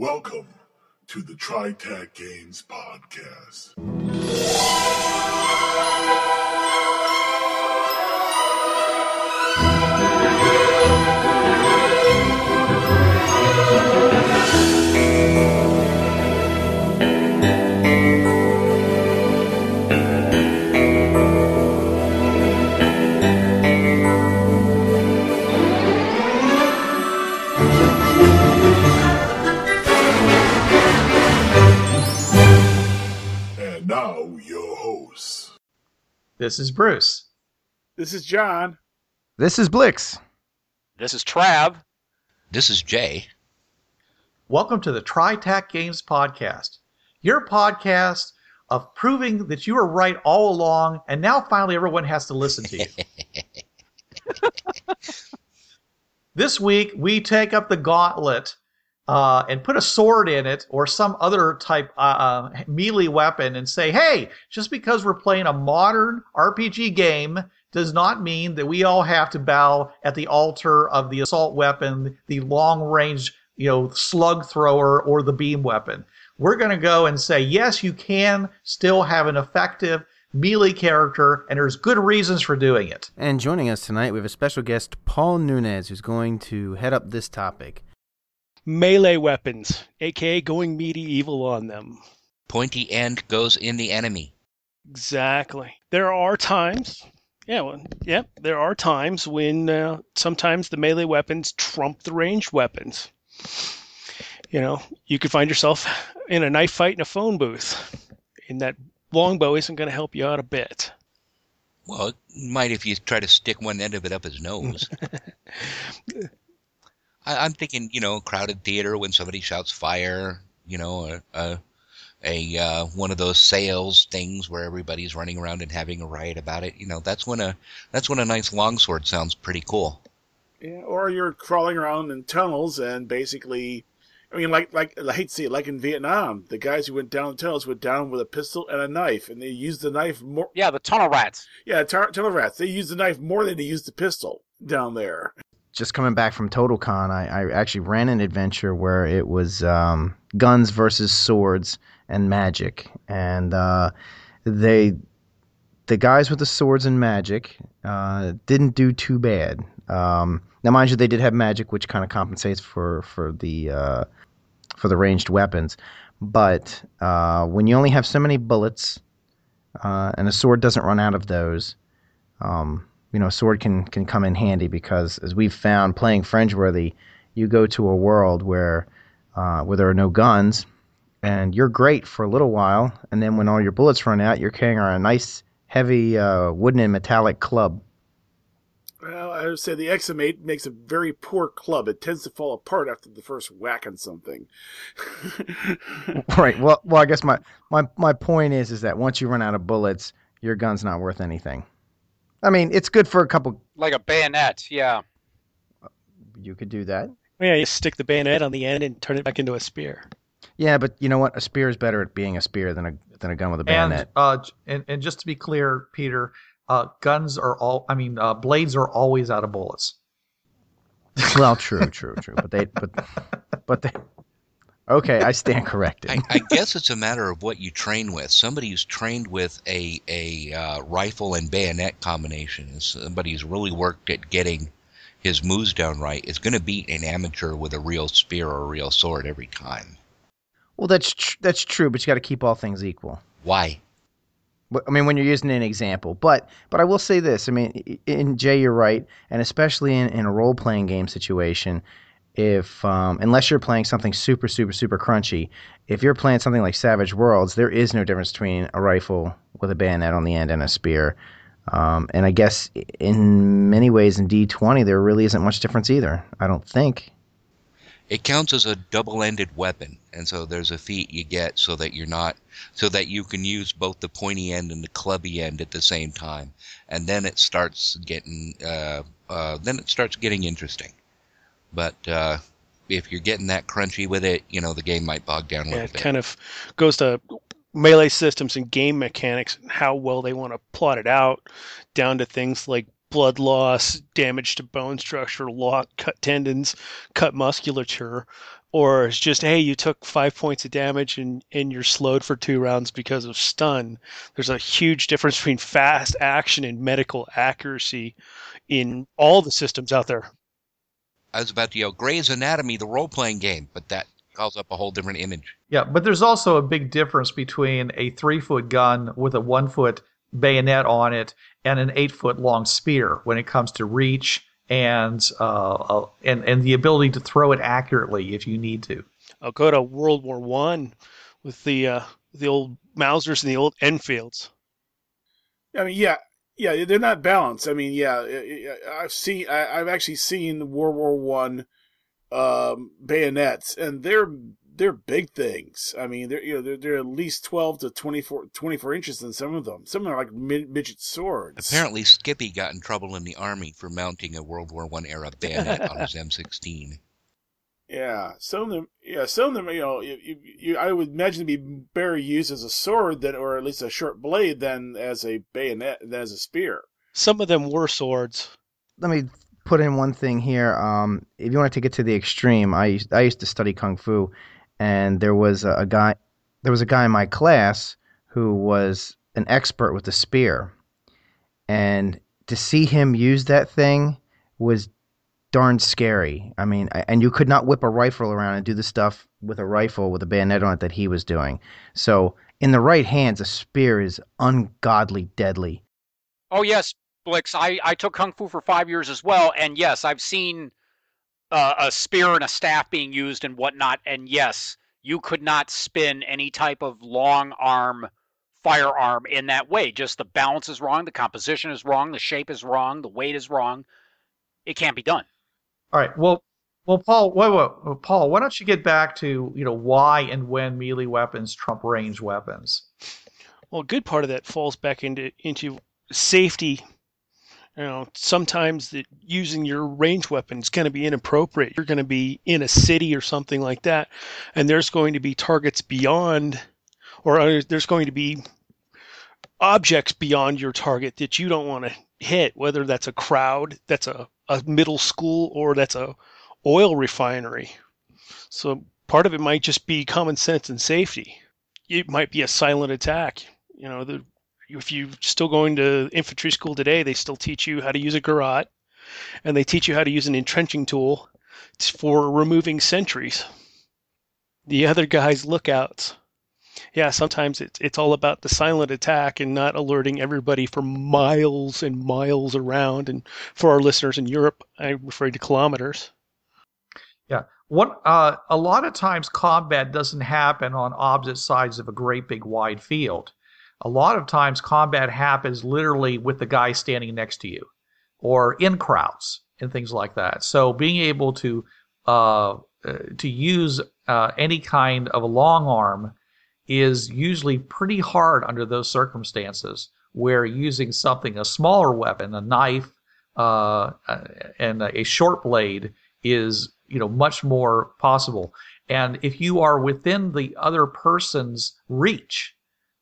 Welcome to the TriTac Games Podcast. This is Bruce. This is John. This is Blix. This is Trav. This is Jay. Welcome to the TriTac Games Podcast, your podcast of proving that you were right all along, and now finally everyone has to listen to you. this week, we take up the gauntlet uh, and put a sword in it or some other type uh, uh, melee weapon and say, hey, just because we're playing a modern RPG game does not mean that we all have to bow at the altar of the assault weapon, the long range, you know, slug thrower, or the beam weapon. We're going to go and say, yes, you can still have an effective melee character, and there's good reasons for doing it. And joining us tonight, we have a special guest, Paul Nunez, who's going to head up this topic. Melee weapons, aka going medieval on them. Pointy end goes in the enemy. Exactly. There are times, yeah, well, yeah, there are times when uh, sometimes the melee weapons trump the ranged weapons. You know, you could find yourself in a knife fight in a phone booth, and that longbow isn't going to help you out a bit. Well, it might if you try to stick one end of it up his nose. I, I'm thinking, you know, crowded theater when somebody shouts fire, you know, a, a, a uh, one of those sales things where everybody's running around and having a riot about it. You know, that's when a that's when a nice longsword sounds pretty cool. Yeah, or you're crawling around in tunnels and basically, I mean, like like I hate to see it, like in Vietnam, the guys who went down the tunnels went down with a pistol and a knife, and they used the knife more. Yeah, the tunnel rats. Yeah, tar- tunnel rats. They used the knife more than they used the pistol down there. Just coming back from TotalCon, I, I actually ran an adventure where it was um, guns versus swords and magic, and uh, they the guys with the swords and magic uh, didn't do too bad. Um, now, mind you, they did have magic, which kind of compensates for for the uh, for the ranged weapons. But uh, when you only have so many bullets, uh, and a sword doesn't run out of those, um, you know, a sword can can come in handy because, as we've found playing Fringeworthy, you go to a world where uh, where there are no guns, and you're great for a little while, and then when all your bullets run out, you're carrying around a nice heavy uh, wooden and metallic club. Well, I would say the Eximate makes a very poor club. It tends to fall apart after the first whack on something. right. Well, well, I guess my, my my point is is that once you run out of bullets, your gun's not worth anything. I mean, it's good for a couple. Like a bayonet, yeah. You could do that. Yeah, you stick the bayonet on the end and turn it back into a spear. Yeah, but you know what? A spear is better at being a spear than a than a gun with a bayonet. And, uh, and and just to be clear, Peter, uh, guns are all. I mean, uh, blades are always out of bullets. well, true, true, true. But they, but, but they. Okay, I stand corrected. I, I guess it's a matter of what you train with. Somebody who's trained with a a uh, rifle and bayonet combination, and somebody who's really worked at getting his moves down right, is going to beat an amateur with a real spear or a real sword every time. Well, that's tr- that's true, but you got to keep all things equal. Why? I mean, when you're using an example, but but I will say this. I mean, in Jay, you're right, and especially in, in a role playing game situation, if um, unless you're playing something super super super crunchy, if you're playing something like Savage Worlds, there is no difference between a rifle with a bayonet on the end and a spear. Um, and I guess in many ways in D20 there really isn't much difference either. I don't think. It counts as a double-ended weapon, and so there's a feat you get so that you're not so that you can use both the pointy end and the clubby end at the same time, and then it starts getting uh, uh, then it starts getting interesting. But uh, if you're getting that crunchy with it, you know the game might bog down a Yeah, little it bit. kind of goes to melee systems and game mechanics and how well they want to plot it out, down to things like blood loss, damage to bone structure, lock, cut tendons, cut musculature. or it's just hey you took five points of damage and, and you're slowed for two rounds because of stun there's a huge difference between fast action and medical accuracy in all the systems out there I was about to yell Grey's Anatomy, the role playing game, but that calls up a whole different image. Yeah, but there's also a big difference between a three foot gun with a one foot bayonet on it and an eight foot long spear when it comes to reach and uh, uh, and and the ability to throw it accurately if you need to. i'll go to world war one with the uh, the old mausers and the old enfields I mean, yeah, yeah, they're not balanced. I mean, yeah, I've seen, I, I've actually seen World War One um, bayonets, and they're they're big things. I mean, they're you know they're, they're at least twelve to 24, 24 inches in some of them. Some are like mid- midget swords. Apparently, Skippy got in trouble in the army for mounting a World War One era bayonet on his M16. Yeah, some of them. Yeah, some of them. You know, you, you, you, I would imagine to be better used as a sword than, or at least a short blade, than as a bayonet, than as a spear. some of them were swords let me put in one thing here. Um, if you want to take it to the extreme, I used, I used to study kung fu, and there was a, a guy there was a guy in my class who was an expert with a spear, and to see him use that thing was darn scary. I mean, and you could not whip a rifle around and do the stuff with a rifle with a bayonet on it that he was doing. So, in the right hands, a spear is ungodly deadly. Oh yes, Blix. I I took kung fu for five years as well, and yes, I've seen uh, a spear and a staff being used and whatnot. And yes, you could not spin any type of long arm firearm in that way. Just the balance is wrong, the composition is wrong, the shape is wrong, the weight is wrong. It can't be done. All right. Well, well, Paul, wait, wait, Paul, why don't you get back to you know why and when melee weapons trump range weapons? Well, a good part of that falls back into into safety. You know, sometimes that using your range weapon is going to be inappropriate. You're going to be in a city or something like that, and there's going to be targets beyond, or uh, there's going to be objects beyond your target that you don't want to hit. Whether that's a crowd, that's a, a middle school, or that's a oil refinery. So part of it might just be common sense and safety. It might be a silent attack. You know, the, if you're still going to infantry school today, they still teach you how to use a garrote, and they teach you how to use an entrenching tool for removing sentries. The other guy's lookouts. Yeah, sometimes it's it's all about the silent attack and not alerting everybody for miles and miles around. And for our listeners in Europe, I'm referring to kilometers. Yeah, what uh, a lot of times combat doesn't happen on opposite sides of a great big wide field. A lot of times combat happens literally with the guy standing next to you, or in crowds and things like that. So being able to uh, uh, to use uh, any kind of a long arm is usually pretty hard under those circumstances. Where using something a smaller weapon, a knife, uh, and a short blade is you know much more possible and if you are within the other person's reach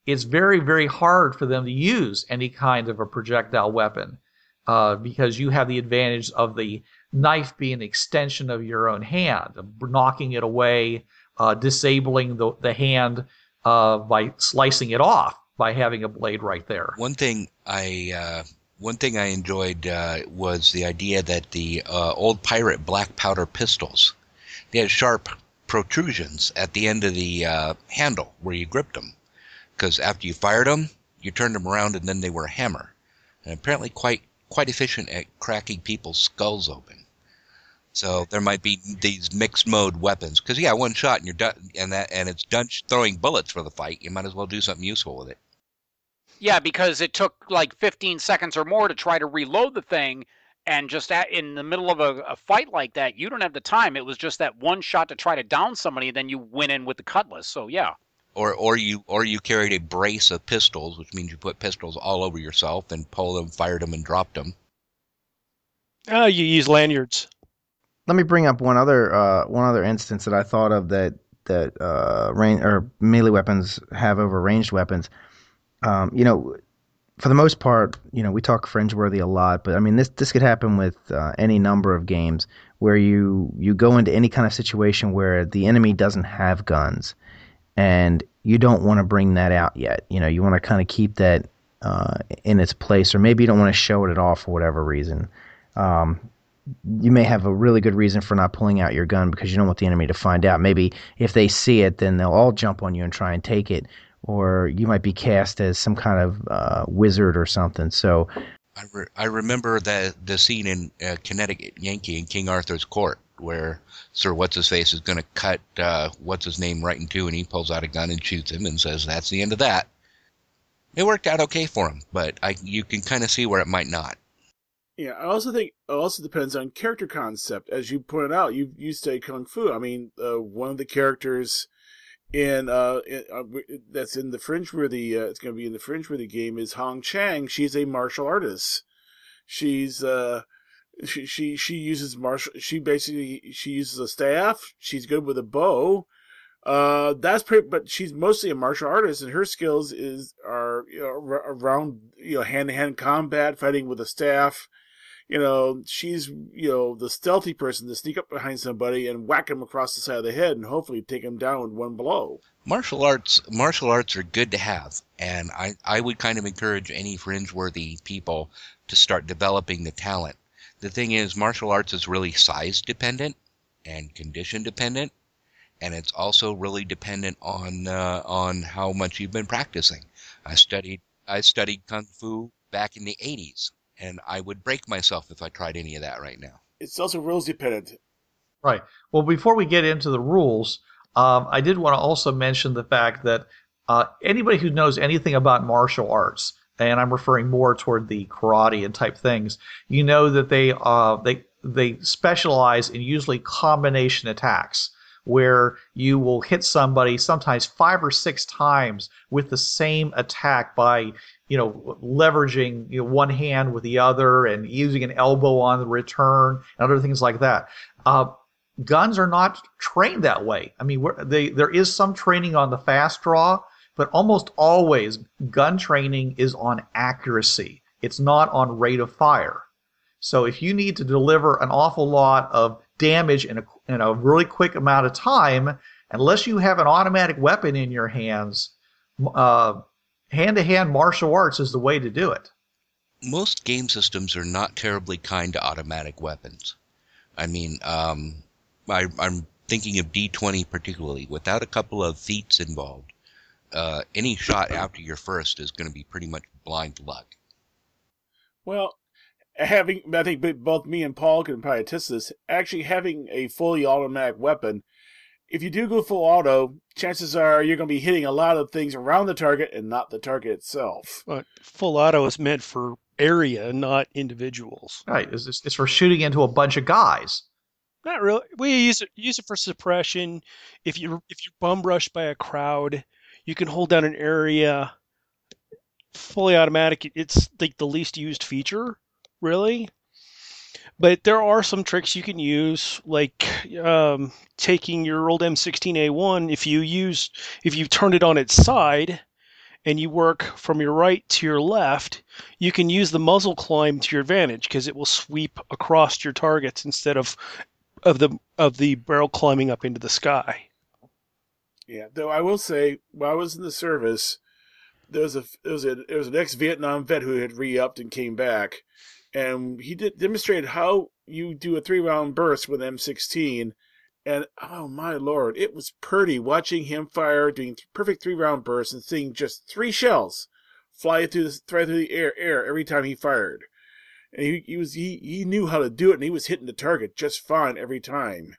it's very very hard for them to use any kind of a projectile weapon uh, because you have the advantage of the knife being an extension of your own hand knocking it away uh, disabling the, the hand uh, by slicing it off by having a blade right there. One thing I uh, one thing I enjoyed uh, was the idea that the uh, old pirate black powder pistols they had sharp protrusions at the end of the uh, handle where you gripped them because after you fired them you turned them around and then they were a hammer. And apparently quite quite efficient at cracking people's skulls open so there might be these mixed mode weapons because yeah one shot and you're done and that and it's done throwing bullets for the fight you might as well do something useful with it Yeah, because it took like 15 seconds or more to try to reload the thing, and just at, in the middle of a, a fight like that, you don't have the time. It was just that one shot to try to down somebody, and then you went in with the cutlass. So yeah, or or you or you carried a brace of pistols, which means you put pistols all over yourself and pulled them, fired them, and dropped them. Oh, you use lanyards. Let me bring up one other uh, one other instance that I thought of that that uh, range or melee weapons have over ranged weapons. Um, you know, for the most part, you know, we talk Fringeworthy a lot, but I mean, this this could happen with uh, any number of games where you you go into any kind of situation where the enemy doesn't have guns, and you don't want to bring that out yet. You know, you want to kind of keep that uh, in its place, or maybe you don't want to show it at all for whatever reason. Um, you may have a really good reason for not pulling out your gun because you don't want the enemy to find out. Maybe if they see it, then they'll all jump on you and try and take it or you might be cast as some kind of uh, wizard or something. So, I, re- I remember that the scene in uh, Connecticut Yankee in King Arthur's Court where Sir What's His Face is going to cut uh, What's His Name right in two, and he pulls out a gun and shoots him and says, "That's the end of that." It worked out okay for him, but I you can kind of see where it might not. Yeah, I also think it also depends on character concept. As you pointed out, you you say kung fu. I mean, uh, one of the characters in uh, in, uh that's in the Fringeworthy the uh, it's going to be in the Fringeworthy game is Hong Chang. She's a martial artist. She's uh she she she uses martial. She basically she uses a staff. She's good with a bow. Uh, that's pretty, but she's mostly a martial artist, and her skills is are you know, around you know hand to hand combat, fighting with a staff, you know, she's, you know, the stealthy person to sneak up behind somebody and whack him across the side of the head and hopefully take him down with one blow. Martial arts, martial arts are good to have, and I, I would kind of encourage any Fringeworthy people to start developing the talent. The thing is, martial arts is really size dependent and condition dependent, and it's also really dependent on uh, on how much you've been practicing. I studied I studied kung fu back in the 80s and I would break myself if I tried any of that right now. It's also rules dependent. Right. Well, before we get into the rules, um, I did want to also mention the fact that uh, anybody who knows anything about martial arts, and I'm referring more toward the karate and type things, you know that they uh, they they specialize in usually combination attacks where you will hit somebody sometimes five or six times with the same attack by you know, leveraging you know, one hand with the other and using an elbow on the return and other things like that. Uh, guns are not trained that way. I mean, they, there is some training on the fast draw, but almost always gun training is on accuracy. It's not on rate of fire. So if you need to deliver an awful lot of damage in a, in a really quick amount of time, unless you have an automatic weapon in your hands, uh, hand to hand martial arts is the way to do it. Most game systems are not terribly kind to automatic weapons. I mean, um, I, am thinking of D20 particularly. Without a couple of feats involved, uh, any shot after your first is going to be pretty much blind luck. Well, having I think both me and Paul can probably attest this. Actually, having a fully automatic weapon if you do go full auto, chances are you're going to be hitting a lot of things around the target and not the target itself. But full auto is meant for area, not individuals. Right. It's, it's for shooting into a bunch of guys. Not really. We use it use it for suppression. If you if you're bum rushed by a crowd, you can hold down an area. Fully automatic. It's like the least used feature, really. But there are some tricks you can use, like um, taking your old M16A1. If you use, if you turn it on its side, and you work from your right to your left, you can use the muzzle climb to your advantage because it will sweep across your targets instead of of the of the barrel climbing up into the sky. Yeah, though I will say, while I was in the service, there was a there was a there was an ex Vietnam vet who had re upped and came back, and he did demonstrated how you do a three round burst with M16. And oh my lord, it was pretty watching him fire, doing perfect three round bursts, and seeing just three shells fly through the fly through the air, air every time he fired. And he, he was he, he knew how to do it, and he was hitting the target just fine every time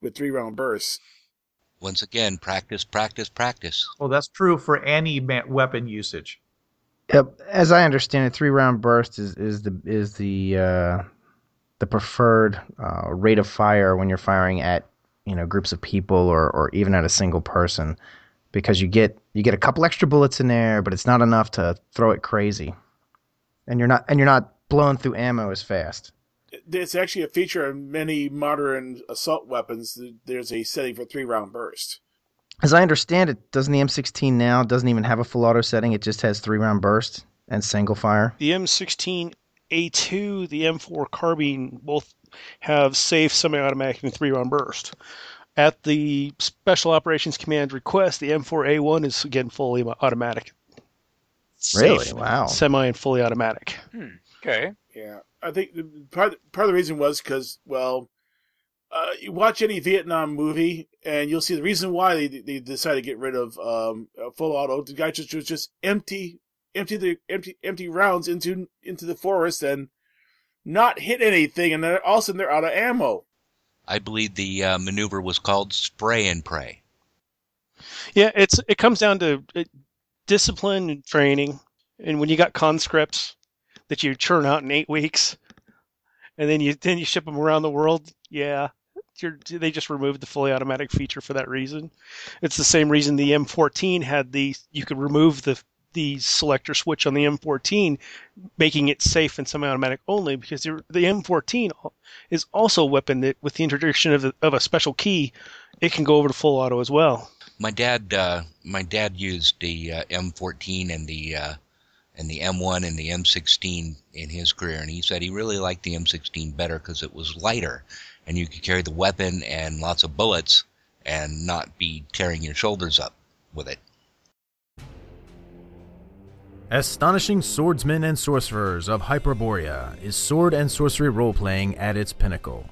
with three round bursts. Once again, practice, practice, practice. Well, that's true for any weapon usage. As I understand it, three round burst is, is the is the uh, the preferred uh, rate of fire when you're firing at you know groups of people or, or even at a single person because you get you get a couple extra bullets in there, but it's not enough to throw it crazy, and you're not and you're not blowing through ammo as fast. It's actually a feature of many modern assault weapons. There's a setting for three round burst as I understand it, doesn't the M16 now doesn't even have a full auto setting? It just has three round burst, And single fire. The M16A2, the M4 carbine both have safe semi-automatic and three-round burst. At the Special Operations Command request, the M4A1 is again fully automatic. Really? Safe, Wow. Semi and fully automatic. Hmm. Okay. Yeah, I think the- part part of the reason was because well, uh, you watch any Vietnam movie and you'll see the reason why they they decided to get rid of um uh, full auto. The guy just was just empty empty the empty empty rounds into into the forest and not hit anything, and then all of a sudden they're out of ammo. I believe the uh, maneuver was called spray and pray. Yeah, it's it comes down to uh, discipline and training, and when you got conscripts that you churn out in eight weeks, and then you then you ship them around the world. Yeah, you're, they just removed the fully automatic feature for that reason. It's the same reason the M14 had the you could remove the the selector switch on the M14, making it safe and semi-automatic only because the the M14 is also a weapon that with the introduction of, of a special key, it can go over to full auto as well. My dad, uh, my dad used the uh, M14 and the uh, and the M1 and the M16 in his career, and he said he really liked the M16 better because it was lighter, and you could carry the weapon and lots of bullets, and not be tearing your shoulders up with it. Astonishing Swordsmen and Sorcerers of Hyperborea is sword and sorcery role playing at its pinnacle.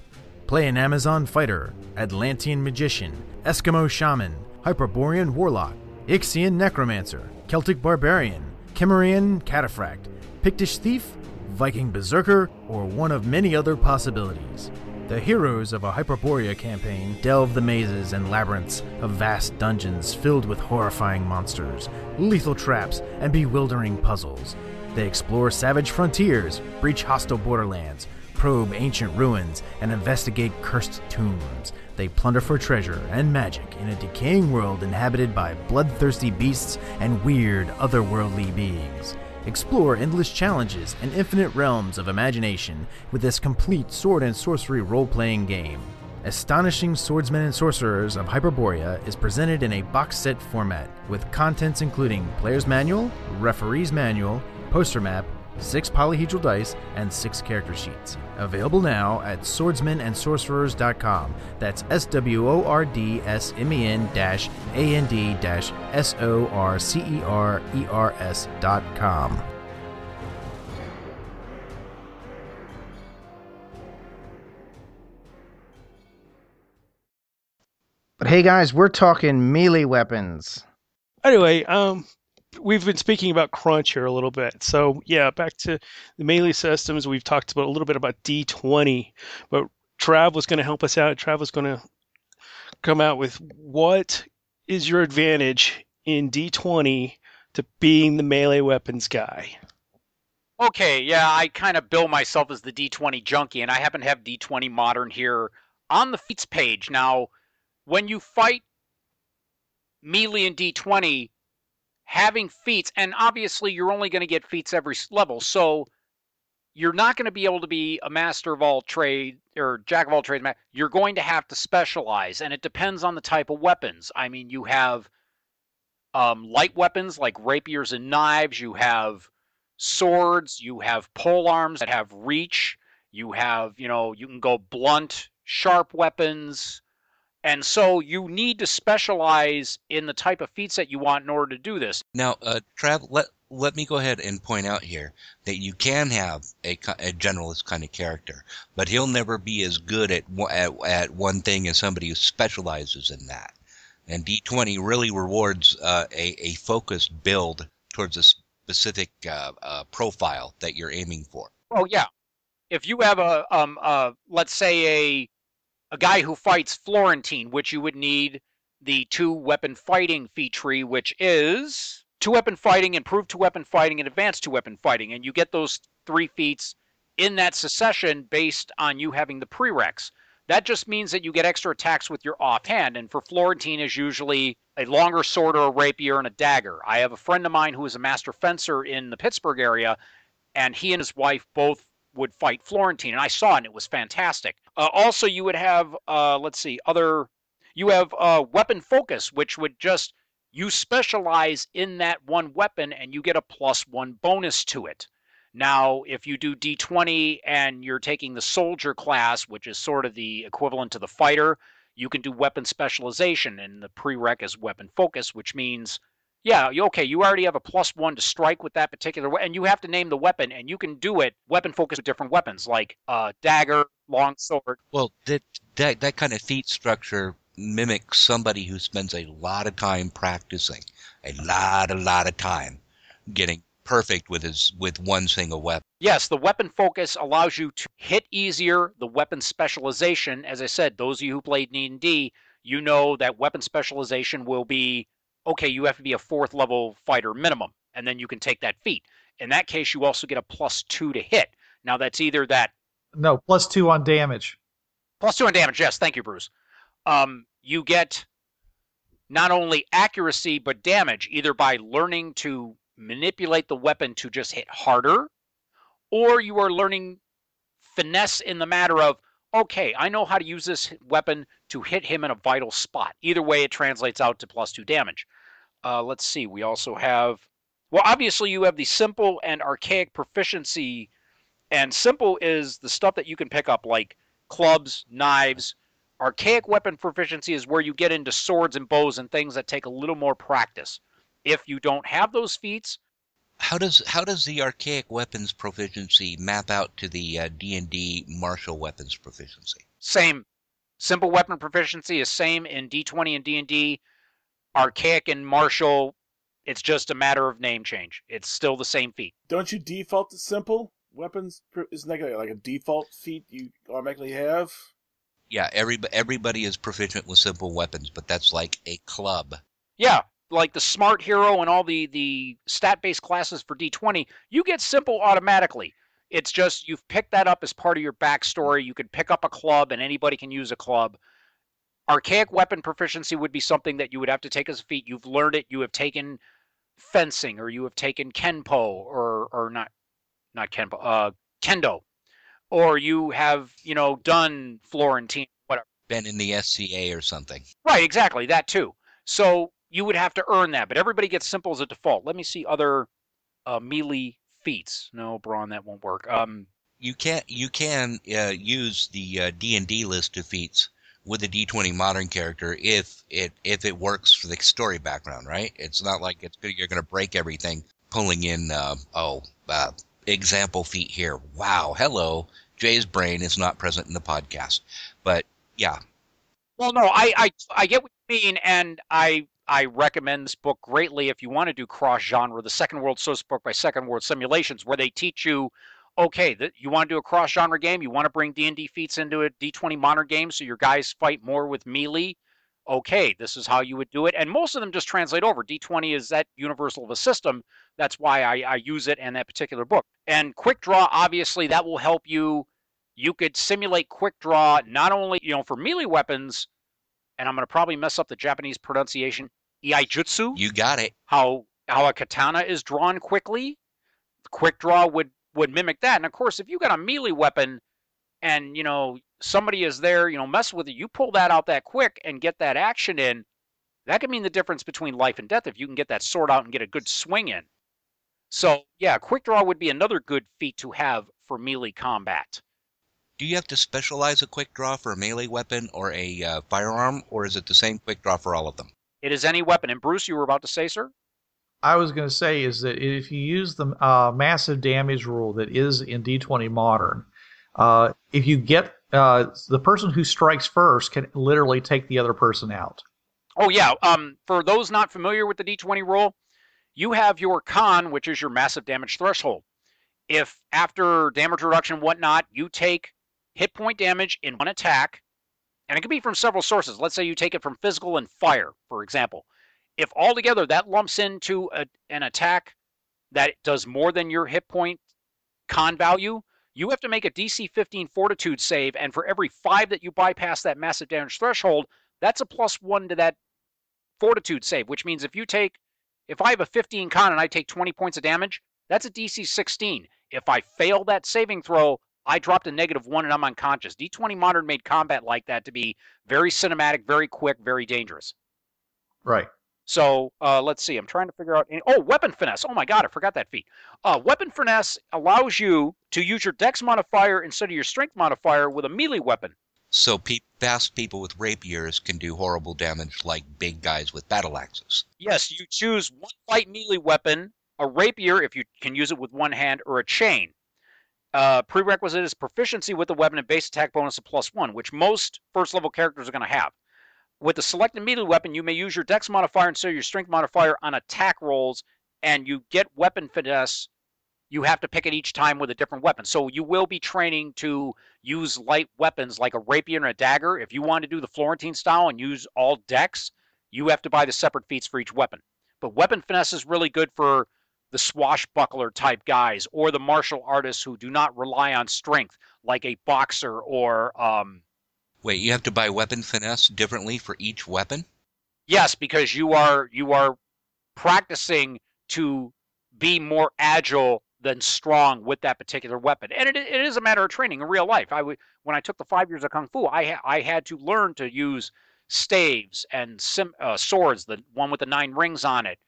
Play an Amazon fighter, Atlantean magician, Eskimo shaman, Hyperborean warlock, Ixian necromancer, Celtic barbarian, Cimmerian cataphract, Pictish thief, Viking berserker, or one of many other possibilities. The heroes of a Hyperborea campaign delve the mazes and labyrinths of vast dungeons filled with horrifying monsters, lethal traps, and bewildering puzzles. They explore savage frontiers, breach hostile borderlands, probe ancient ruins, and investigate cursed tombs. They plunder for treasure and magic in a decaying world inhabited by bloodthirsty beasts and weird otherworldly beings. Explore endless challenges and infinite realms of imagination with this complete sword and sorcery role playing game. Astonishing Swordsmen and Sorcerers of Hyperborea is presented in a box set format with contents including Player's Manual, Referee's Manual, Poster Map, six polyhedral dice, and six character sheets. Available now at swordsmenandsorcerers.com. That's S W O R D S M E N dash A N D dash S O R C E R E R S dot com. But hey, guys, we're talking melee weapons. Anyway, um, we've been speaking about crunch here a little bit. So yeah, back to the melee systems. We've talked about a little bit about D20, but Trav was going to help us out. Trav was going to come out with what is your advantage in D20 to being the melee weapons guy. Okay, yeah, I kind of bill myself as the D20 junkie, and I happen to have D20 Modern here on the feats page. Now, when you fight melee in D20, having feats, and obviously you're only going to get feats every level, so you're not going to be able to be a master of all trade or jack of all trades. You're going to have to specialize, and it depends on the type of weapons. I mean, you have um, light weapons like rapiers and knives. You have swords. You have pole arms that have reach. You have, you know, you can go blunt, sharp weapons. And so you need to specialize in the type of feats that you want in order to do this. Now, uh, Trav, let let me go ahead and point out here that you can have a, a generalist kind of character, but he'll never be as good at, one- at at one thing as somebody who specializes in that. And D20 really rewards uh, a a focused build towards a specific uh, uh, profile that you're aiming for. Oh yeah, if you have a um uh let's say a a guy who fights Florentine, which you would need the two weapon fighting feat tree, which is two weapon fighting, improved two weapon fighting, and advanced two weapon fighting, and you get those three feats in that succession based on you having the prereqs. That just means that you get extra attacks with your offhand, and for Florentine is usually a longer sword or a rapier and a dagger. I have a friend of mine who is a master fencer in the Pittsburgh area, and he and his wife both would fight Florentine, and I saw it, and it was fantastic. Uh, also, you would have, uh, let's see, other, you have uh, weapon focus, which would just you specialize in that one weapon and you get a plus one bonus to it. Now, if you do D20 and you're taking the soldier class, which is sort of the equivalent to the fighter, you can do weapon specialization, and the prereq is weapon focus, which means, yeah, okay, you already have a plus one to strike with that particular weapon, and you have to name the weapon, and you can do it weapon focus with different weapons like uh, dagger, long sword. Well, that that that kind of feat structure mimics somebody who spends a lot of time practicing, a lot, a lot of time getting perfect with his with one single weapon. Yes, the weapon focus allows you to hit easier. The weapon specialization, as I said, those of you who played D&D, you know that weapon specialization will be okay, you have to be a fourth level fighter minimum, and then you can take that feat. In that case, you also get a plus two to hit. Now that's either that No, plus two on damage. plus two on damage. Yes, thank you, Bruce. Um, you get not only accuracy but damage, either by learning to manipulate the weapon to just hit harder, or you are learning finesse in the matter of, okay, I know how to use this weapon to hit him in a vital spot. Either way, it translates out to plus two damage. Uh, let's see, we also have, well, obviously, you have the simple and archaic proficiency. And simple is the stuff that you can pick up, like clubs, knives. Archaic weapon proficiency is where you get into swords and bows and things that take a little more practice. If you don't have those feats, How does how does the archaic weapons proficiency map out to the uh, D and D martial weapons proficiency? same. Simple weapon proficiency is same in D20 and D&D. Archaic and martial, it's just a matter of name change. It's still the same feat. Don't you default to simple weapons? pr- Isn't that like- like a default feat you automatically have? Yeah, every everybody is proficient with simple weapons, but that's like a club. Yeah, like the smart hero and all the the stat-based classes for D20, you get simple automatically. It's just you've picked that up as part of your backstory. You can pick up a club and anybody can use a club. Archaic weapon proficiency would be something that you would have to take as a feat. You've learned it. You have taken fencing or you have taken kenpo or or not not kenpo uh kendo or you have you know done florentine whatever Been in the SCA or something. Right, exactly, that too. So you would have to earn that, but everybody gets simple as a default. Let me see other uh, melee feats. No, Braun, that won't work. Um, You can you can uh, use the uh, D and D list of feats with a D twenty modern character if it if it works for the story background, right? It's not like it's you're going to break everything pulling in. Uh, oh, uh, example feat here. Wow, hello. Jay's brain is not present in the podcast, but yeah, well, no, I, I I get what you mean, and I I recommend this book greatly if you want to do cross genre. The Second World Source book by Second World Simulations, where they teach you, okay, that you want to do a cross genre game, you want to bring D and D feats into a D twenty modern game, so your guys fight more with melee. Okay, this is how you would do it, and most of them just translate over. D twenty is that universal of a system. That's why I, I use it in that particular book. And quick draw, obviously, that will help you. You could simulate quick draw not only you know for melee weapons, and I'm going to probably mess up the Japanese pronunciation, iaijutsu, you got it. how how a katana is drawn quickly. Quick draw would would mimic that. And of course, if you got a melee weapon and you know somebody is there, you know, mess with it, you pull that out that quick and get that action in. That could mean the difference between life and death if you can get that sword out and get a good swing in. So yeah, quick draw would be another good feat to have for melee combat. Do you have to specialize a quick draw for a melee weapon or a uh, firearm, or is it the same quick draw for all of them? It is any weapon. And Bruce, you were about to say, sir? I was going to say is that if you use the uh, massive damage rule that is in D20 Modern, uh, if you get uh, the person who strikes first can literally take the other person out. Oh yeah. Um, for those not familiar with the D20 rule, you have your con, which is your massive damage threshold. If after damage reduction whatnot, you take hit point damage in one attack, and it could be from several sources. Let's say you take it from physical and fire, for example. If altogether that lumps into a, an attack that does more than your hit point con value, you have to make a DC 15 fortitude save, and for every five that you bypass that massive damage threshold, that's a plus one to that fortitude save, which means if you take, if I have a 15 con and I take 20 points of damage, that's a DC 16. If I fail that saving throw, I dropped a negative one and I'm unconscious. D20 Modern made combat like that to be very cinematic, very quick, very dangerous. Right. So uh, let's see. I'm trying to figure out. Any, oh, weapon finesse. Oh my god, I forgot that feat. Uh, weapon finesse allows you to use your dex modifier instead of your strength modifier with a melee weapon. So pe- fast people with rapiers can do horrible damage like big guys with battle axes. Yes, you choose one light melee weapon, a rapier if you can use it with one hand, or a chain. Uh, prerequisite is proficiency with the weapon and base attack bonus of plus one, which most first level characters are going to have. With the selected melee weapon, you may use your dex modifier instead of your strength modifier on attack rolls, and you get weapon finesse. You have to pick it each time with a different weapon. So you will be training to use light weapons like a rapier and a dagger. If you want to do the Florentine style and use all dex, you have to buy the separate feats for each weapon. But weapon finesse is really good for the swashbuckler type guys or the martial artists who do not rely on strength, like a boxer or. Um, Wait, you have to buy weapon finesse differently for each weapon? yes, because you are you are practicing to be more agile than strong with that particular weapon, and it, it is a matter of training in real life. I would when I took the five years of kung fu, I ha- I had to learn to use staves and sim, uh, swords, the one with the nine rings on it,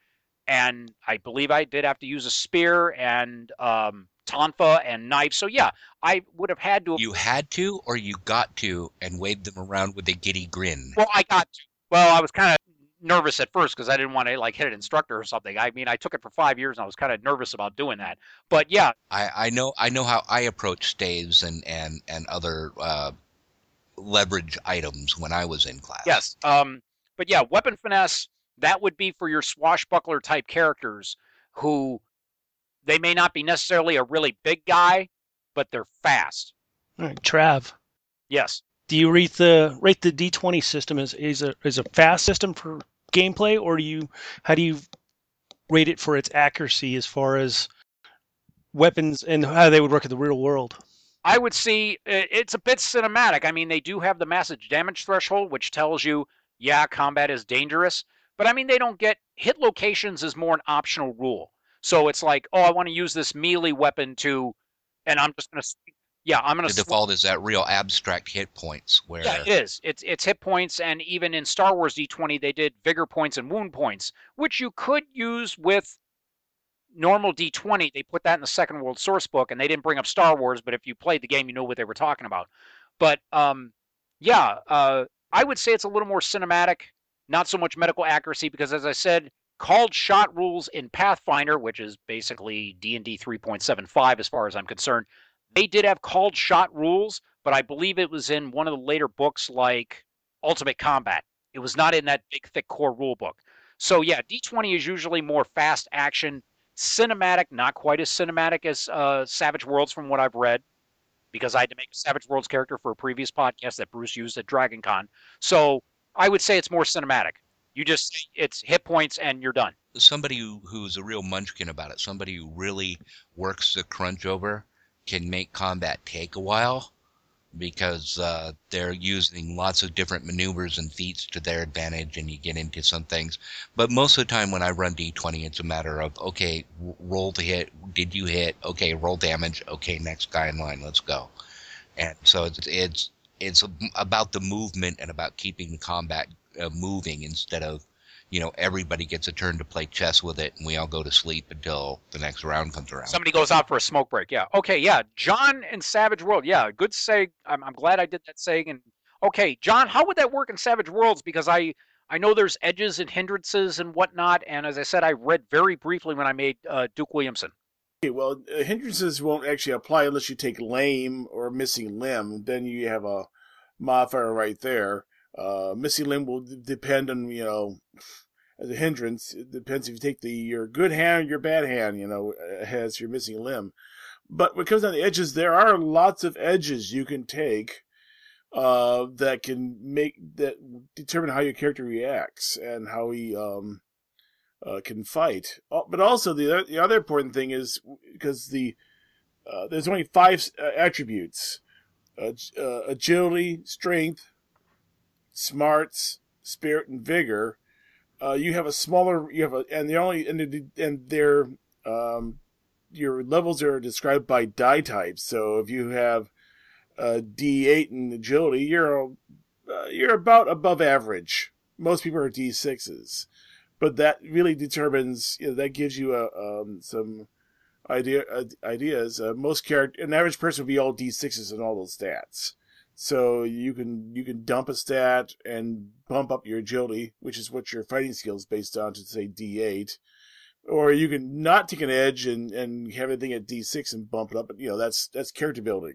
and I believe I did have to use a spear and um, tonfa and knife. So yeah, I would have had to. You had to, or you got to, and waved them around with a giddy grin. Well, I got to. Well, I was kind of nervous at first because I didn't want to like hit an instructor or something. I mean, I took it for five years and I was kind of nervous about doing that. But yeah, I, I know I know how I approach staves and and and other uh, leverage items when I was in class. yes. Um, but yeah, weapon finesse that would be for your swashbuckler type characters who they may not be necessarily a really big guy, but they're fast. All right, Trav. Yes. Do you rate the rate the D twenty system as is a is a fast system for gameplay, or do you how do you rate it for its accuracy as far as weapons and how they would work in the real world? I would see it's a bit cinematic. I mean, they do have the massive damage threshold, which tells you, yeah, combat is dangerous. But I mean, they don't get hit locations is more an optional rule. So it's like, oh, I want to use this melee weapon to, and I'm just gonna, yeah, I'm gonna. The sw- default is that real abstract hit points where Yeah, it is. It's it's hit points, and even in Star Wars D20, they did vigor points and wound points, which you could use with normal D20. They put that in the Second World Source Book, and they didn't bring up Star Wars. But if you played the game, you know what they were talking about. But um, yeah, uh, I would say it's a little more cinematic, not so much medical accuracy, because as I said, called shot rules in Pathfinder, which is basically D and D 3.75 as far as I'm concerned, they did have called shot rules, but I believe it was in one of the later books like Ultimate Combat. It was not in that big thick core rule book. So yeah, D20 is usually more fast action, cinematic, not quite as cinematic as uh, Savage Worlds from what I've read, because I had to make a Savage Worlds character for a previous podcast that Bruce used at Dragon Con. So I would say it's more cinematic. You just it's hit points and you're done. somebody who, who's a real munchkin about it, somebody who really works the crunch over, can make combat take a while because uh, they're using lots of different maneuvers and feats to their advantage, and you get into some things. But most of the time, when I run D20, it's a matter of okay, roll to hit. Did you hit? Okay, roll damage. Okay, next guy in line. Let's go. And so it's it's it's about the movement and about keeping the combat uh, moving instead of you know everybody gets a turn to play chess with it and we all go to sleep until the next round comes around. Somebody goes out for a smoke break. Yeah. Okay. Yeah. John and Savage World. Yeah. Good say. I'm, I'm glad I did that saying. And okay, John, how would that work in Savage Worlds? Because I I know there's edges and hindrances and whatnot. And as I said, I read very briefly when I made uh, Duke Williamson. Okay, well, uh, hindrances won't actually apply unless you take lame or missing limb. Then you have a modifier right there. Uh, missing limb will d- depend on you know as a hindrance. It depends if you take the your good hand or your bad hand. You know, as your missing limb. But when it comes down the edges, there are lots of edges you can take uh, that can make that determine how your character reacts and how he um, uh, can fight. Uh, But also the other, the other important thing is because the uh, there's only five uh, attributes: uh, agility, strength, smarts, spirit, and vigor. Uh, you have a smaller. You have a, and the only and and their um, your levels are described by die types. So if you have a D8 in agility, you're uh, you're about above average. Most people are D6s but that really determines. You know, that gives you a um, some idea uh, ideas. Uh, most character, an average person would be all d6s and all those stats. So you can you can dump a stat and bump up your agility, which is what your fighting skill is based on, to say d8. Or you can not take an edge and, and have everything at d6 and bump it up. But you know that's that's character building.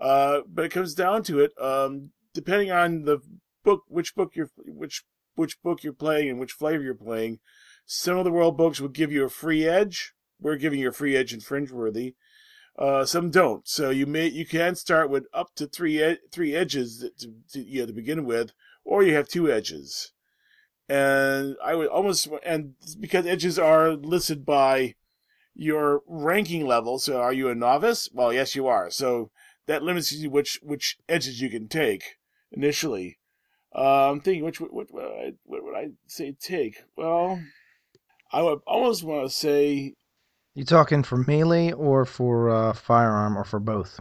Uh, but it comes down to it. Um, depending on the book, which book you're which which book you're playing and which flavor you're playing, some of the world books will give you a free edge. We're giving you a free edge in Fringeworthy. Uh, some don't. So you may you can start with up to three ed- three edges to, to you know, to begin with, or you have two edges. And I would almost and because edges are listed by your ranking level. So are you a novice? Well, yes, you are. So that limits you which which edges you can take initially. Uh, I'm thinking which what, what would I say take? Well, I would almost want to say You talking for melee or for uh, firearm or for both?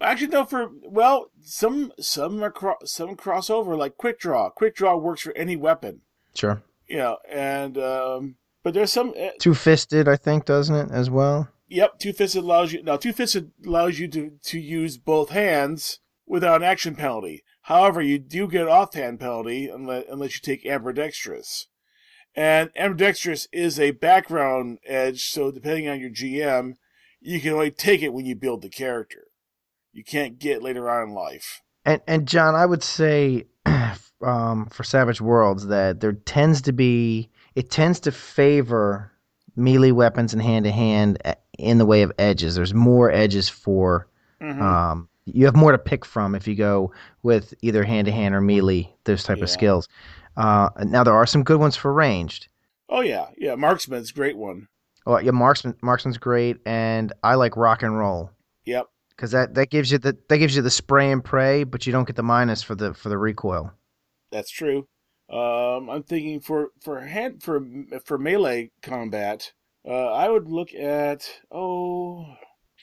Actually, no. For well, some some are cro- some crossover like quick draw. Quick draw works for any weapon. Sure. Know, and um, but there's some. Uh, Two fisted, I think, doesn't it as well? yep, two fisted allows you. Now, two fisted allows you to to use both hands without an action penalty. However, you do get offhand penalty unless unless you take ambidextrous. And ambidextrous is a background edge, so depending on your GM, you can only take it when you build the character. You can't get later on in life. And and John, I would say um, for Savage Worlds that there tends to be it tends to favor melee weapons and hand to hand in the way of edges. There's more edges for Mhm. um, you have more to pick from if you go with either hand to hand or melee those type Yeah. of skills. Uh, now there are some good ones for ranged. Oh yeah, yeah. Marksman's a great one. Well, yeah, marksman marksman's great, and I like rock and roll Yep. because that, that gives you the that gives you the spray and pray, but you don't get the minus for the for the recoil. That's true. Um, I'm thinking for for hand for for melee combat, uh, I would look at oh,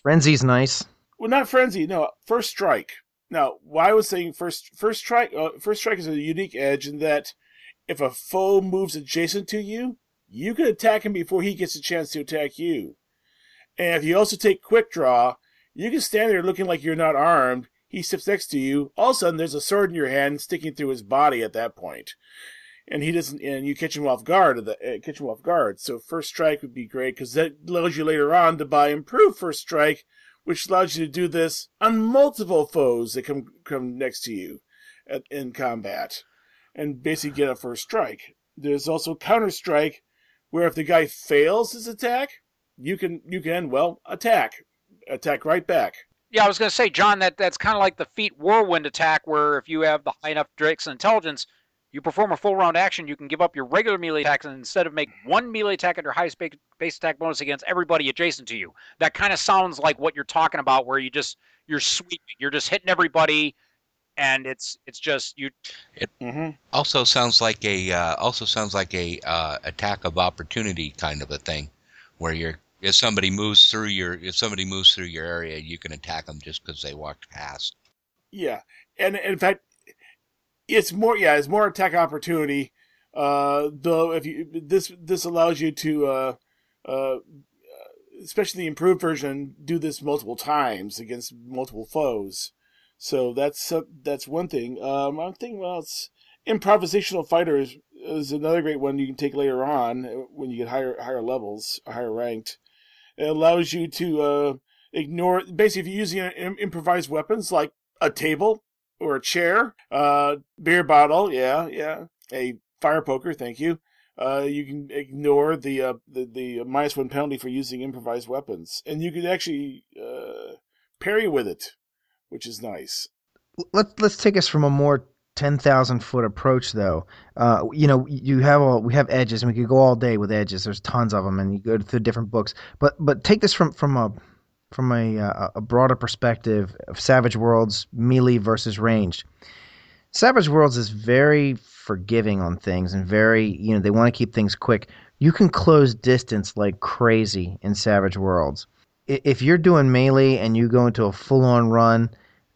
Frenzy's nice. well, not frenzy. No, first strike. Now, why I was saying first first strike. Uh, first strike is a unique edge in that if a foe moves adjacent to you, you can attack him before he gets a chance to attack you. And if you also take quick draw, you can stand there looking like you're not armed. He steps next to you. All of a sudden, there's a sword in your hand sticking through his body at that point, and he doesn't. And you catch him off guard. The, uh, catch him off guard. So first strike would be great because that allows you later on to buy improved first strike, which allows you to do this on multiple foes that come come next to you at, in combat, and basically get a first strike. There's also counter strike, where if the guy fails his attack, you can you can well attack, attack right back. Yeah, I was going to say, John, that that's kind of like the feat whirlwind attack, where if you have the high enough Drake's intelligence, you perform a full round action, you can give up your regular melee attacks, and instead of make one melee attack at your highest ba- base attack bonus against everybody adjacent to you. That kind of sounds like what you're talking about, where you just you're sweeping, you're just hitting everybody, and it's it's just you. Mm-hmm. Also sounds like a uh, also sounds like a uh, attack of opportunity kind of a thing, where you're if somebody moves through your if somebody moves through your area, you can attack them just because they walked past. Yeah, and, and in fact, it's more. Yeah, it's more attack opportunity. Uh, though if you this this allows you to, uh, uh, especially the improved version, do this multiple times against multiple foes. So that's uh, that's one thing. Um, I'm thinking well, it's improvisational fighters is is another great one you can take later on uh, when you get higher higher levels, higher ranked. It allows you to uh, ignore basically if you're using im- improvised weapons like a table or a chair, uh, beer bottle, yeah, yeah, a fire poker, thank you. Uh, you can ignore the, uh, the the minus one penalty for using improvised weapons, and you can actually uh, parry with it, which is nice. Let's let's take us from a more ten thousand foot approach, though. Uh, you know, you have all we have edges, and we could go all day with edges. There's tons of them, and you go through different books. But but take this from from a from a uh, a broader perspective of Savage Worlds melee versus ranged. Savage Worlds is very forgiving on things and very you know they want to keep things quick. You can close distance like crazy in Savage Worlds. If you're doing melee and you go into a full on run,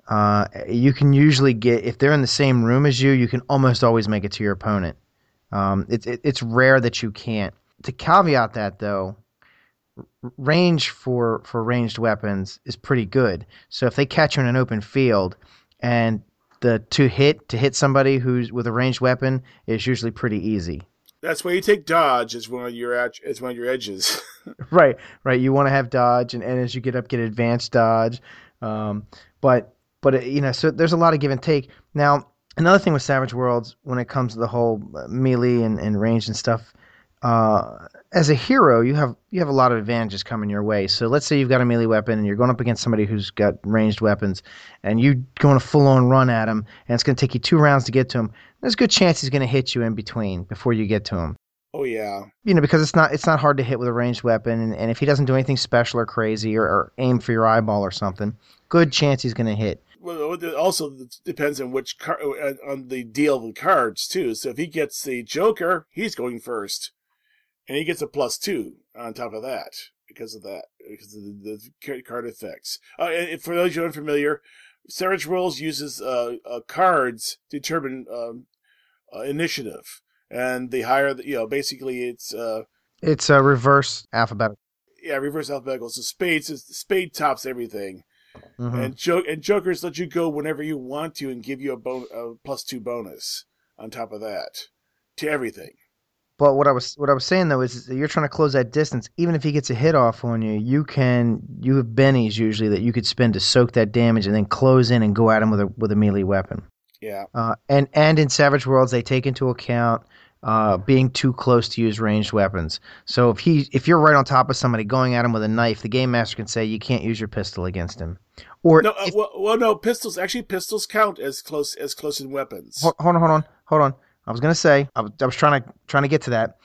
uh, you can usually get if they're in the same room as you, you can almost always make it to your opponent. Um, it's it, it's rare that you can't. To caveat that though, range for for ranged weapons is pretty good. So if they catch you in an open field, and the to hit to hit somebody who's with a ranged weapon is usually pretty easy. That's why you take dodge as one of your as one of your edges. right, right. You want to have dodge, and, and as you get up, get advanced dodge. Um, but but uh, you know, so there's a lot of give and take. Now, another thing with Savage Worlds when it comes to the whole uh, melee and, and range and stuff, uh, as a hero, you have you have a lot of advantages coming your way. So let's say you've got a melee weapon and you're going up against somebody who's got ranged weapons, and you're going a full on run at him, and it's going to take you two rounds to get to him. There's a good chance he's going to hit you in between before you get to him oh yeah. you know, because it's not it's not hard to hit with a ranged weapon, and, and if he doesn't do anything special or crazy or, or aim for your eyeball or something, good chance he's going to hit. Well, it also depends on which car uh, on the deal of the cards too. So if he gets the Joker, he's going first, and he gets a plus two on top of that because of that because of the, the card effects. Uh, and for those who are unfamiliar, Savage Worlds uses uh, uh, cards to determine um, uh, initiative, and the higher the, you know, basically it's uh, It's a reverse alphabetical. yeah reverse alphabetical. So spades is spade tops everything. Mhm. And jo- and jokers let you go whenever you want to and give you a, bon- a plus two bonus on top of that to everything. But what I was what I was saying though is that you're trying to close that distance. Even if he gets a hit off on you, you can you have bennies usually that you could spend to soak that damage and then close in and go at him with a with a melee weapon. Yeah, Uh, and and in Savage Worlds, they take into account uh, being too close to use ranged weapons. So if he if you're right on top of somebody going at him with a knife, the game master can say you can't use your pistol against him. Or no, uh, well, well, no, pistols actually pistols count as close as close in weapons. hold, hold on, hold on, hold on. I was gonna say I was, I was trying to trying to get to that.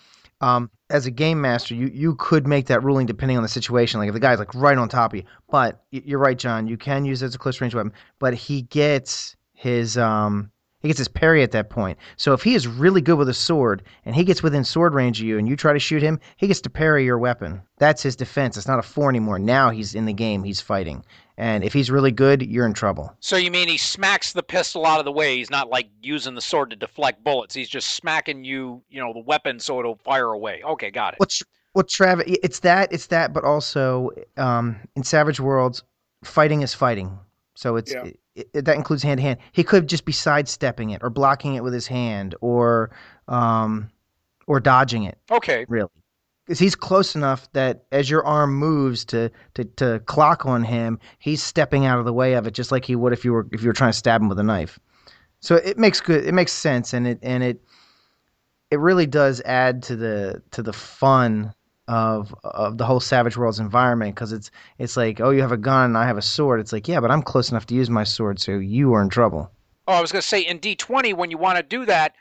Um, as a game master, you, you could make that ruling depending on the situation. Like if the guy's like right on top of you, but you're right, John. You can use it as a close range weapon, but he gets his um he gets his parry at that point. So if he is really good with a sword and he gets within sword range of you and you try to shoot him, he gets to parry your weapon. That's his defense. It's not a four anymore. Now he's in the game. He's fighting, and if he's really good, you're in trouble. So you mean he smacks the pistol out of the way? He's not like using the sword to deflect bullets. He's just smacking you, you know, the weapon so it'll fire away. Okay, got it. What's what Travis? It's that. It's that. But also, um, in Savage Worlds, fighting is fighting. So it's Yeah. It, that includes hand to hand. He could just be sidestepping it or blocking it with his hand or um, or dodging it. Okay. Really, because he's close enough that as your arm moves to, to to clock on him, he's stepping out of the way of it, just like he would if you were if you were trying to stab him with a knife. So it makes good. It makes sense, and it and it it really does add to the to the fun of of the whole Savage Worlds environment because it's it's like oh you have a gun and I have a sword. It's like yeah, but I'm close enough to use my sword, so you are in trouble. Oh, I was to say in D20, when you want to do that,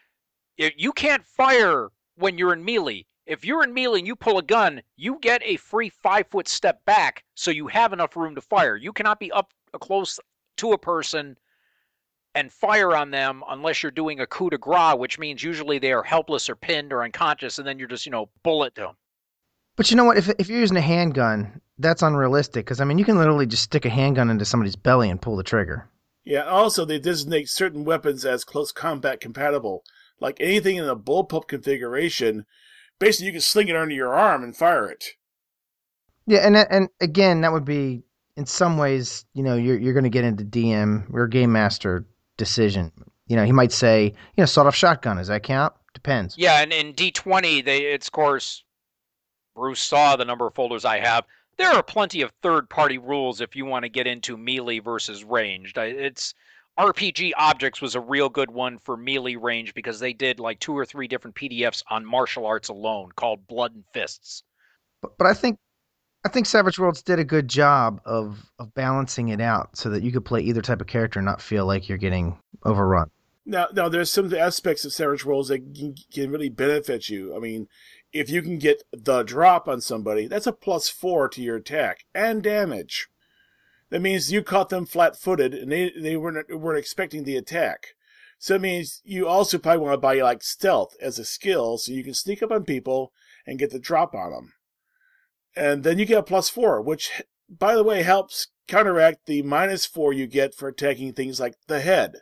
you can't fire when you're in melee. If you're in melee and you pull a gun, you get a free five foot step back, so you have enough room to fire. You cannot be up uh, close to a person and fire on them unless you're doing a coup de grace, which means usually they are helpless or pinned or unconscious, and then you're just, you know, bullet them. But you know what? If if you're using a handgun, that's unrealistic because I mean you can literally just stick a handgun into somebody's belly and pull the trigger. Yeah. Also, they designate certain weapons as close combat compatible. Like anything in a bullpup configuration, basically you can sling it under your arm and fire it. Yeah, and and again, that would be in some ways, you know, you're you're going to get into DM or game master decision. You know, he might say, you know, sawed off shotgun. Does that count? Depends. Yeah, and in D20, they it's of course Bruce saw the number of folders I have. There are plenty of third-party rules if you want to get into melee versus ranged. It's RPG Objects was a real good one for melee range because they did like two or three different PDFs on martial arts alone called Blood and Fists. But, but I think I think Savage Worlds did a good job of of balancing it out so that you could play either type of character and not feel like you're getting overrun. Now, now there's some aspects of Savage Worlds that can, can really benefit you. I mean, if you can get the drop on somebody, that's a plus four to your attack and damage. That means you caught them flat-footed and they they weren't weren't expecting the attack. So it means you also probably want to buy like stealth as a skill, so you can sneak up on people and get the drop on them. And then you get a plus four, which, by the way, helps counteract the minus four you get for attacking things like the head.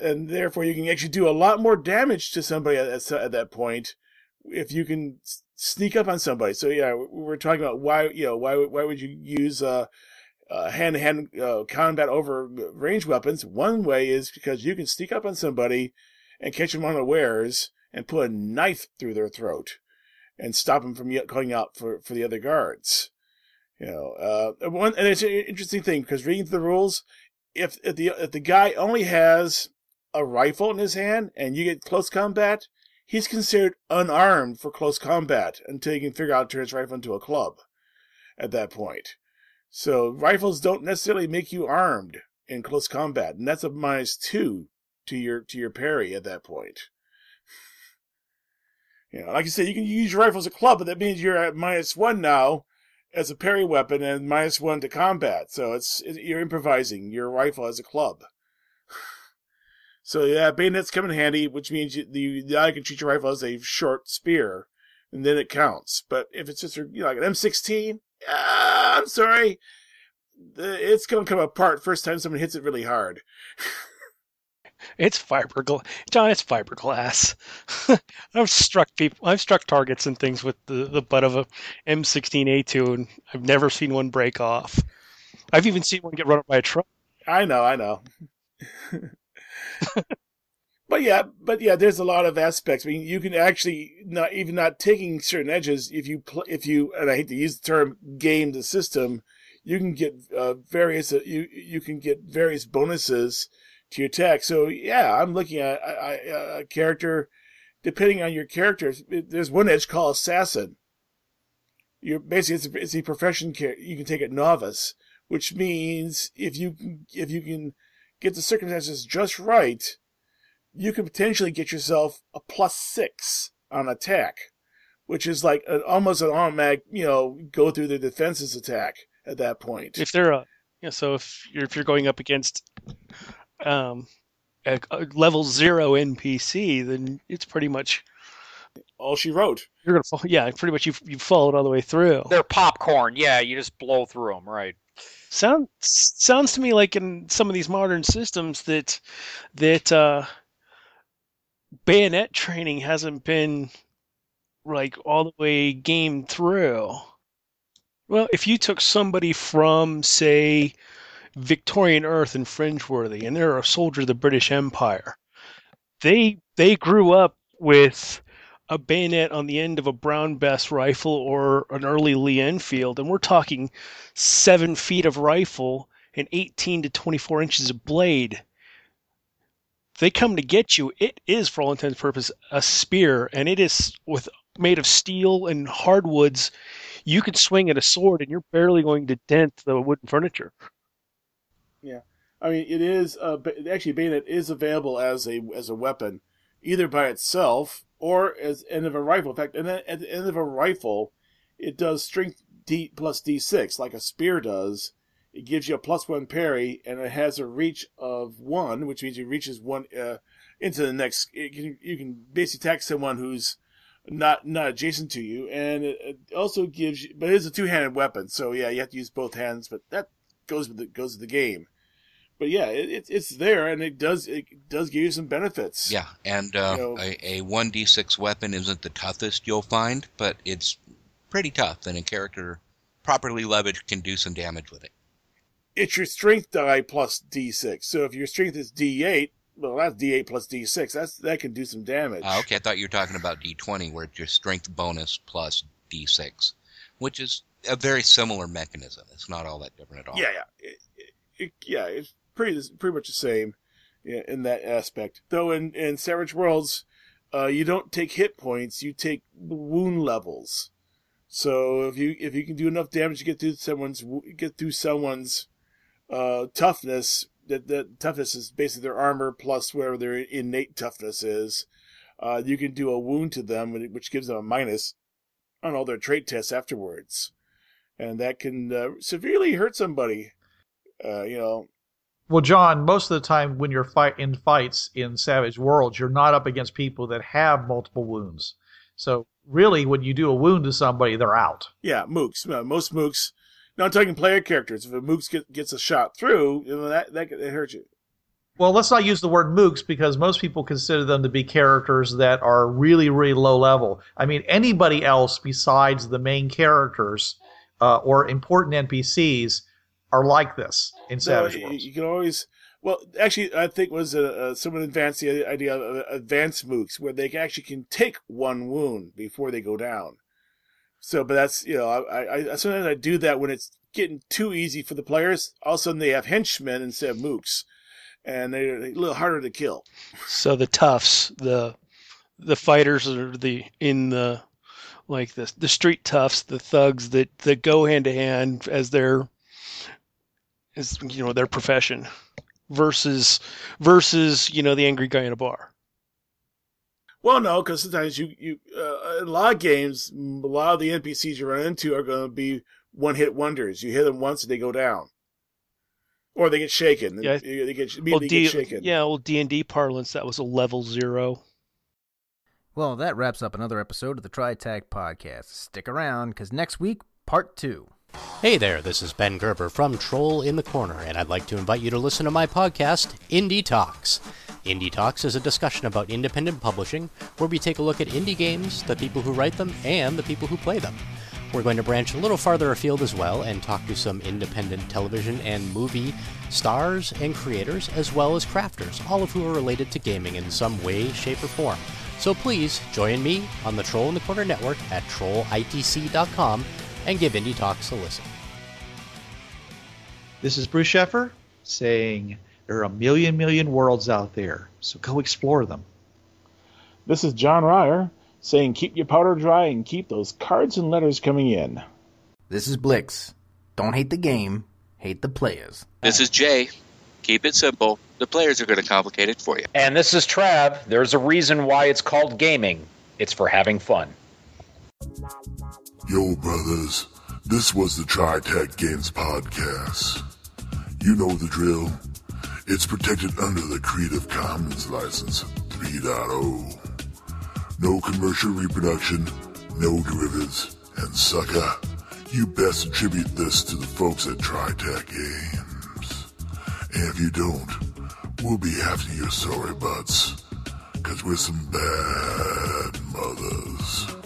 And therefore you can actually do a lot more damage to somebody at that point if you can sneak up on somebody. So yeah, we- we're talking about why you know why why would you use uh, uh, hand-to-hand uh, combat over range weapons? One way is because you can sneak up on somebody and catch them unawares and put a knife through their throat and stop them from calling out for, for the other guards. You know, uh, one and it's an interesting thing because reading the rules, if if the if the guy only has a rifle in his hand and you get close combat, he's considered unarmed for close combat until you can figure out to turn his rifle into a club. At that point, so rifles don't necessarily make you armed in close combat, and that's a minus two to your to your parry at that point. You know, like I said, you can use your rifle as a club, but that means you're at minus one now as a parry weapon and minus one to combat. So it's it, you're improvising your rifle as a club. So yeah, bayonets come in handy, which means you, the the eye can treat your rifle as a short spear, and then it counts. But if it's just you know, like an M16, ah, I'm sorry, it's gonna come apart first time someone hits it really hard. It's fiberglass, John. It's fiberglass. I've struck people. I've struck targets and things with the, the butt of a M16A2, and I've never seen one break off. I've even seen one get run up by a truck. I know, I know. but yeah, but yeah, there's a lot of aspects. I mean, you can actually not even not taking certain edges. If you pl- if you and I hate to use the term game the system, you can get uh, various uh, you you can get various bonuses to your attack. So yeah, I'm looking at a, a, a character. Depending on your character, there's one edge called assassin. You're basically it's a, it's a profession you can take it novice, which means if you if you can get the circumstances just right, you can potentially get yourself a plus six on attack, which is like an, almost an automatic, you know, go through the defenses attack at that point. If they're a, yeah, so if you're if you're going up against um, a, a level zero NPC, then it's pretty much All she wrote. you're gonna fall. Yeah, pretty much you've you've followed all the way through. They're popcorn. Yeah, you just blow through them, right? Sounds sounds to me like in some of these modern systems that that uh, bayonet training hasn't been like all the way game through. Well, if you took somebody from, say, Victorian Earth and Fringeworthy, and they're a soldier of the British Empire, they they grew up with a bayonet on the end of a Brown Bess rifle or an early Lee Enfield, and we're talking seven feet of rifle and 18 to 24 inches of blade. They come to get you. It is, for all intents and purposes, a spear, and it is with made of steel and hardwoods. You could swing at a sword, and you're barely going to dent the wooden furniture. Yeah, I mean, it is uh, actually bayonet is available as a as a weapon, either by itself or as end of a rifle. In fact, and then at the end of a rifle, it does strength D plus D six like a spear does. It gives you a plus one parry, and it has a reach of one, which means it reaches one uh, into the next. Can, you can basically attack someone who's not not adjacent to you, and it, it also gives you. But it is a two handed weapon, so yeah, you have to use both hands. But that goes with the goes with the game. But yeah, it, it, it's there, and it does it does give you some benefits. Yeah, and uh, You know- a, a 1d6 weapon isn't the toughest you'll find, but it's pretty tough, and a character properly leveraged can do some damage with it. It's your strength die plus D6. So if your strength is D8, well, that's D8 plus D6. That's that can do some damage. Uh, okay, I thought you were talking about d20, where it's your strength bonus plus d6, which is a very similar mechanism. It's not all that different at all. Yeah, yeah, it, it, yeah. It's pretty pretty much the same in that aspect. Though in in Savage Worlds, uh, you don't take hit points; you take wound levels. So if you if you can do enough damage to get through someone's get through someone's uh, toughness, that that toughness is basically their armor plus whatever their innate toughness is. Uh, you can do a wound to them, which gives them a minus on all their trait tests afterwards, and that can uh, severely hurt somebody. Uh, you know, Well, John, most of the time when you're fight in fights in Savage Worlds, you're not up against people that have multiple wounds. So really, when you do a wound to somebody, they're out. yeah, mooks. Uh, most mooks. Not talking player characters. If a mooks get, gets a shot through, that that, that hurts you. Well, let's not use the word mooks because most people consider them to be characters that are really, really low level. I mean, anybody else besides the main characters uh, or important NPCs are like this in Savage So, you, Worlds. you can always. Well, actually, I think was uh, uh, someone advanced the idea of uh, advanced mooks, where they actually can take one wound before they go down. So, but that's you know, I, I, I sometimes I do that when it's getting too easy for the players. All of a sudden, they have henchmen instead of mooks, and they're a little harder to kill. So the toughs, the the fighters are the in the like the the street toughs, the thugs that that go hand to hand as their as you know their profession versus versus you know the angry guy in a bar. Well, no, because sometimes you you uh, in a lot of games, a lot of the NPCs you run into are going to be one hit wonders. You hit them once and they go down, or they get shaken. Yeah. They they get Well, immediately D, get shaken. yeah, old D and D parlance that was a level zero. Well, that wraps up another episode of the TriTac podcast. Stick around, because next week, part two. Hey there, this is Ben Gerber from Troll in the Corner, and I'd like to invite you to listen to my podcast, Indie Talks. Indie Talks is a discussion about independent publishing, where we take a look at indie games, the people who write them, and the people who play them. We're going to branch a little farther afield as well and talk to some independent television and movie stars and creators, as well as crafters, all of who are related to gaming in some way, shape, or form. So please join me on the Troll in the Corner network at trollitc.com and give Indie Talks a listen. This is Bruce Sheffer saying there are a million, million worlds out there, so go explore them. This is John Ryer saying keep your powder dry and keep those cards and letters coming in. This is Blix. Don't hate the game, hate the players. This is Jay. Keep it simple. The players are going to complicate it for you. And this is Trav. There's a reason why it's called gaming. It's for having fun. Yo, brothers, this was the TriTac Games Podcast. You know the drill. It's protected under the Creative Commons License 3.0. No commercial reproduction, no derivatives, and sucker, you best attribute this to the folks at TriTac Games. And if you don't, we'll be after your sorry butts, cause we're some bad mothers.